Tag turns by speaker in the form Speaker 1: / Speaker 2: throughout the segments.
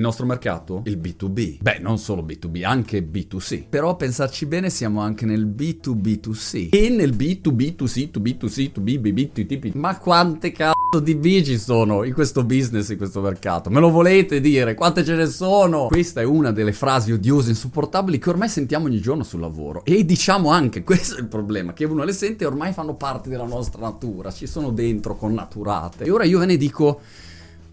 Speaker 1: Il nostro mercato? Il B2B. Beh, non solo B2B, anche B2C. Però a pensarci bene siamo anche nel B2B2C. E nel B2B2C, to B2C, to B, B, B, T, T, Ma quante cazzo di B ci sono in questo business, in questo mercato? Me lo volete dire? Quante ce ne sono? Questa è una delle frasi odiose, insopportabili che ormai sentiamo ogni giorno sul lavoro. E diciamo anche, questo è il problema, che uno le sente e ormai fanno parte della nostra natura, ci sono dentro connaturate. E ora io ve ne dico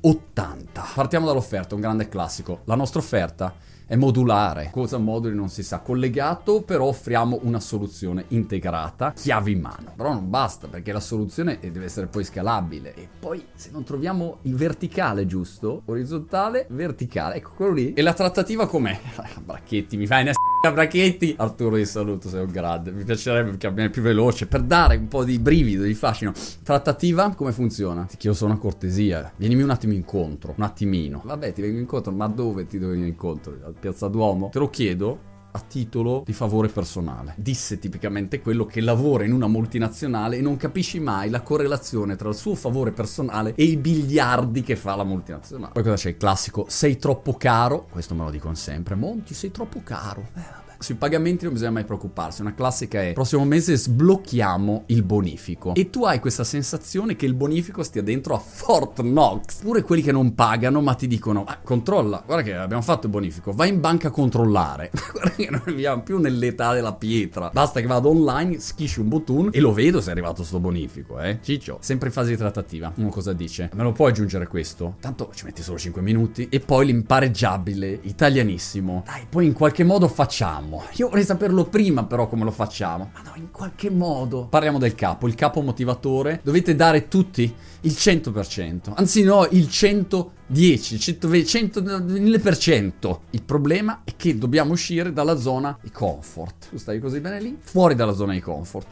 Speaker 1: 80. Partiamo dall'offerta, un grande classico. La nostra offerta è modulare, cosa moduli non si sa, collegato però offriamo una soluzione integrata, chiave in mano. Però non basta perché la soluzione deve essere poi scalabile e poi se non troviamo il verticale giusto, orizzontale, verticale, ecco quello lì. E la trattativa com'è? Bracchetti, mi fai una s***a Bracchetti? Arturo ti saluto, sei un grande, mi piacerebbe perché è più veloce, per dare un po' di brivido, di fascino. Trattativa come funziona? Ti chiedo solo una cortesia, vienimi un attimo incontro, un attimino. Vabbè, ti vengo incontro, ma dove ti devo venire incontro? Piazza Duomo? Te lo chiedo a titolo di favore personale. Disse tipicamente quello che lavora in una multinazionale e non capisci mai la correlazione tra il suo favore personale e i biliardi che fa la multinazionale. Poi cosa c'è? Il classico, sei troppo caro, questo me lo dicono sempre, Monti sei troppo caro. Eh. Sui pagamenti non bisogna mai preoccuparsi. Una classica è: prossimo mese sblocchiamo il bonifico. E tu hai questa sensazione che il bonifico stia dentro a Fort Knox. Pure quelli che non pagano, ma ti dicono: ah, controlla, guarda che abbiamo fatto il bonifico. Vai in banca a controllare. guarda che non viviamo più nell'età della pietra. Basta che vado online, schisci un bottone e lo vedo se è arrivato sto bonifico, eh. Ciccio, sempre in fase di trattativa. Uno cosa dice? Me lo puoi aggiungere questo? Tanto ci metti solo 5 minuti. E poi l'impareggiabile, italianissimo. Dai, poi in qualche modo facciamo facciamo? Io vorrei saperlo prima però come lo facciamo. Ma no, in qualche modo. Parliamo del capo, il capo motivatore. Dovete dare tutti il 100%. Anzi no, il 110, il 120, 100, 1000%. Il problema è che dobbiamo uscire dalla zona di comfort. Tu stai così bene lì? Fuori dalla zona di comfort.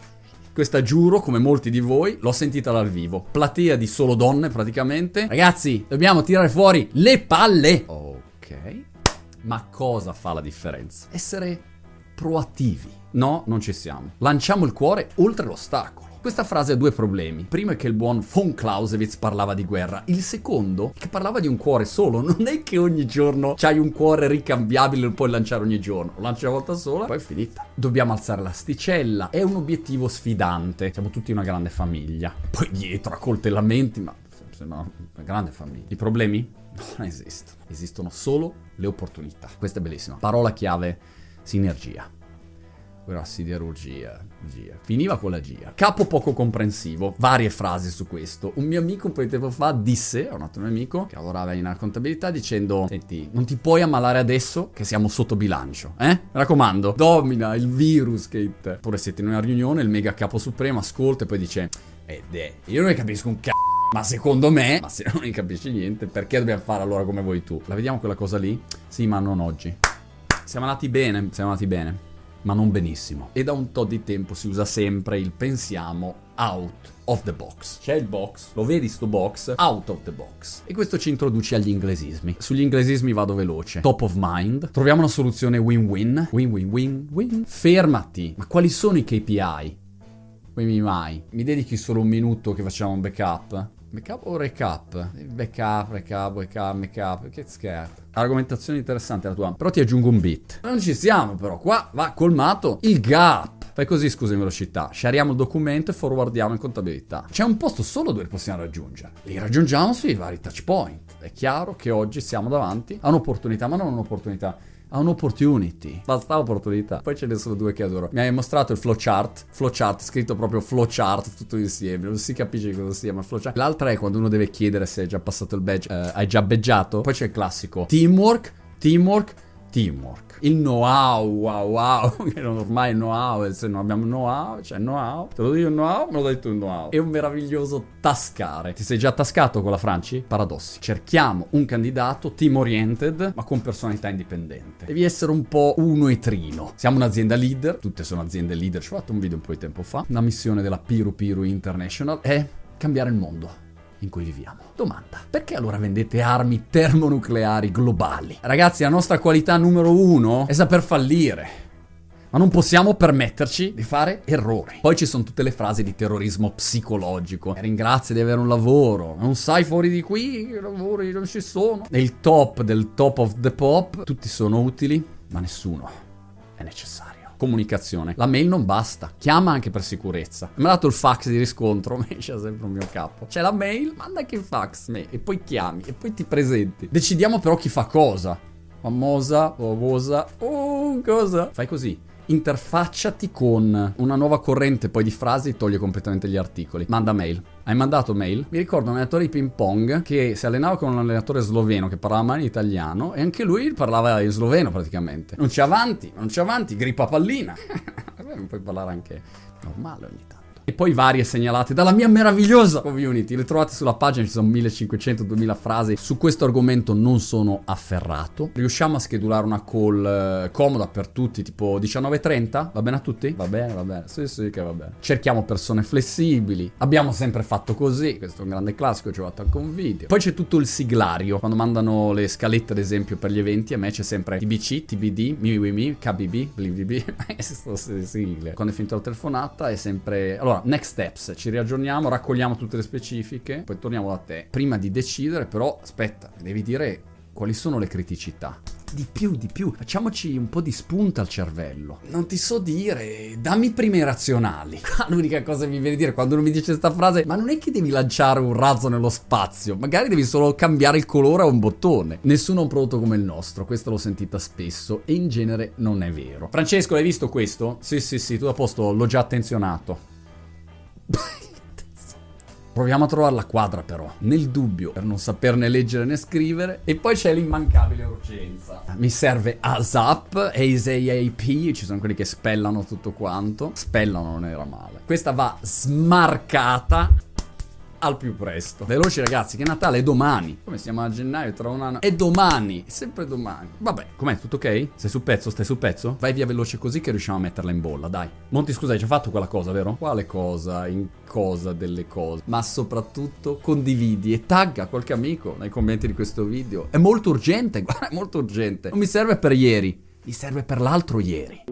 Speaker 1: Questa giuro, come molti di voi, l'ho sentita dal vivo. Platea di solo donne praticamente. Ragazzi, dobbiamo tirare fuori le palle. Ok. Ma cosa fa la differenza? Essere proattivi. No, non ci siamo. Lanciamo il cuore oltre l'ostacolo. Questa frase ha due problemi. Il primo è che il buon von Clausewitz parlava di guerra. Il secondo è che parlava di un cuore solo. Non è che ogni giorno c'hai un cuore ricambiabile e lo puoi lanciare ogni giorno. Lo lanci una volta sola, poi è finita. Dobbiamo alzare l'asticella. È un obiettivo sfidante. Siamo tutti una grande famiglia. Poi dietro a coltellamenti, ma sembra una grande famiglia. I problemi? Non esistono. Esistono solo le opportunità. Questa è bellissima. Parola chiave, sinergia. Ora siderurgia, gia. Finiva con la gia. Capo poco comprensivo, varie frasi su questo. Un mio amico un po' di tempo fa disse, a un altro mio amico che lavorava in contabilità, dicendo: Senti, non ti puoi ammalare adesso che siamo sotto bilancio, eh? Mi raccomando, domina il virus che te. Oppure siete in una riunione, il mega capo supremo ascolta e poi dice: Eh, de, io non ne capisco un cazzo. Ma secondo me, ma se non ne capisci niente, perché dobbiamo fare allora come vuoi tu? La vediamo quella cosa lì? Sì, ma non oggi. Siamo andati bene, siamo andati bene, ma non benissimo. E da un tot di tempo si usa sempre il pensiamo out of the box. C'è il box, lo vedi sto box? Out of the box. E questo ci introduce agli inglesismi. Sugli inglesismi vado veloce. Top of mind. Troviamo una soluzione win-win. Win-win-win-win. Fermati. Ma quali sono i KPI? Poi mai. Mi dedichi solo un minuto che facciamo un backup? Backup o recap? Backup, recap, backup, backup. Che scherzo. Argomentazione interessante la tua. Però ti aggiungo un bit. Non ci siamo però. Qua va colmato il gap. Fai così, scusa in velocità. Shariamo il documento e forwardiamo in contabilità. C'è un posto solo dove possiamo raggiungere. Li raggiungiamo sui vari touch point. È chiaro che oggi siamo davanti a un'opportunità, ma non un'opportunità ha un'opportunity. Basta opportunità. Poi ce ne sono due che adoro. Mi hai mostrato il flowchart. Flowchart, scritto proprio flowchart tutto insieme. Non si capisce cosa sia, ma flowchart. L'altra è quando uno deve chiedere se hai già passato il badge. Eh, hai già beggiato. Poi c'è il classico. Teamwork, teamwork, teamwork. Il know-how, wow, wow, che ormai il know-how, se non abbiamo know-how, c'è know-how. Te lo dico il know-how, me lo dai tu il know-how. È un meraviglioso tascare. Ti sei già tascato con la Franci? Paradossi. Cerchiamo un candidato team oriented, ma con personalità indipendente. Devi essere un po' uno e trino. Siamo un'azienda leader, tutte sono aziende leader, ci ho fatto un video un po' di tempo fa. Una missione della Piru Piru International è cambiare il mondo in cui viviamo. Domanda, perché allora vendete armi termonucleari globali? Ragazzi, la nostra qualità numero uno è saper fallire. Ma non possiamo permetterci di fare errori. Poi ci sono tutte le frasi di terrorismo psicologico. Ringrazia di avere un lavoro. Non sai fuori di qui, i lavori non ci sono. Nel top del top of the pop, tutti sono utili, ma nessuno è necessario comunicazione. La mail non basta, chiama anche per sicurezza. Mi ha dato il fax di riscontro, mi c'è sempre un mio capo. C'è la mail, manda anche il fax, me, e poi chiami, e poi ti presenti. Decidiamo però chi fa cosa. Famosa, famosa, oh, cosa? Fai così interfacciati con una nuova corrente poi di frasi toglie completamente gli articoli. Manda mail. Hai mandato mail? Mi ricordo un allenatore di ping pong che si allenava con un allenatore sloveno che parlava male in italiano e anche lui parlava in sloveno praticamente. Non c'è avanti, non c'è avanti, grippa pallina. Puoi parlare anche normale ogni tanto. E poi varie segnalate dalla mia meravigliosa community. Le trovate sulla pagina, ci sono 1500-2000 frasi. Su questo argomento non sono afferrato. Riusciamo a schedulare una call eh, comoda per tutti, tipo 19.30? Va bene a tutti? Va bene, va bene. Sì, sì, che va bene. Cerchiamo persone flessibili. Abbiamo sempre fatto così. Questo è un grande classico, ci ho fatto anche un video. Poi c'è tutto il siglario. Quando mandano le scalette, ad esempio, per gli eventi, a me c'è sempre TBC, TBD, MiWiMi, KBB, BLBB. sigle. Quando è finita la telefonata è sempre... Allora, allora, next steps, ci riaggiorniamo, raccogliamo tutte le specifiche, poi torniamo da te. Prima di decidere, però, aspetta, devi dire quali sono le criticità. Di più, di più. Facciamoci un po' di spunta al cervello. Non ti so dire, dammi prime razionali. L'unica cosa che mi viene a dire quando uno mi dice questa frase, ma non è che devi lanciare un razzo nello spazio, magari devi solo cambiare il colore a un bottone. Nessuno ha un prodotto come il nostro, questo l'ho sentita spesso e in genere non è vero. Francesco, hai visto questo? Sì, sì, sì, tu a posto, l'ho già attenzionato. Proviamo a trovare la quadra però, nel dubbio, per non saperne leggere né scrivere. E poi c'è l'immancabile urgenza. Mi serve ASAP, ASAP, ci sono quelli che spellano tutto quanto. Spellano non era male. Questa va smarcata al più presto. Veloci ragazzi, che Natale è domani. Come siamo a gennaio, tra un anno. È domani, sempre domani. Vabbè, com'è? Tutto ok? Sei sul pezzo? Stai sul pezzo? Vai via veloce così che riusciamo a metterla in bolla, dai. Monti, scusa, hai già fatto quella cosa, vero? Quale cosa? In cosa delle cose? Ma soprattutto condividi e tagga qualche amico nei commenti di questo video. È molto urgente, guarda, è molto urgente. Non mi serve per ieri, mi serve per l'altro ieri.